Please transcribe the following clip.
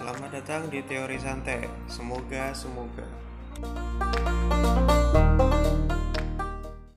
Selamat datang di Teori Santai. Semoga semoga.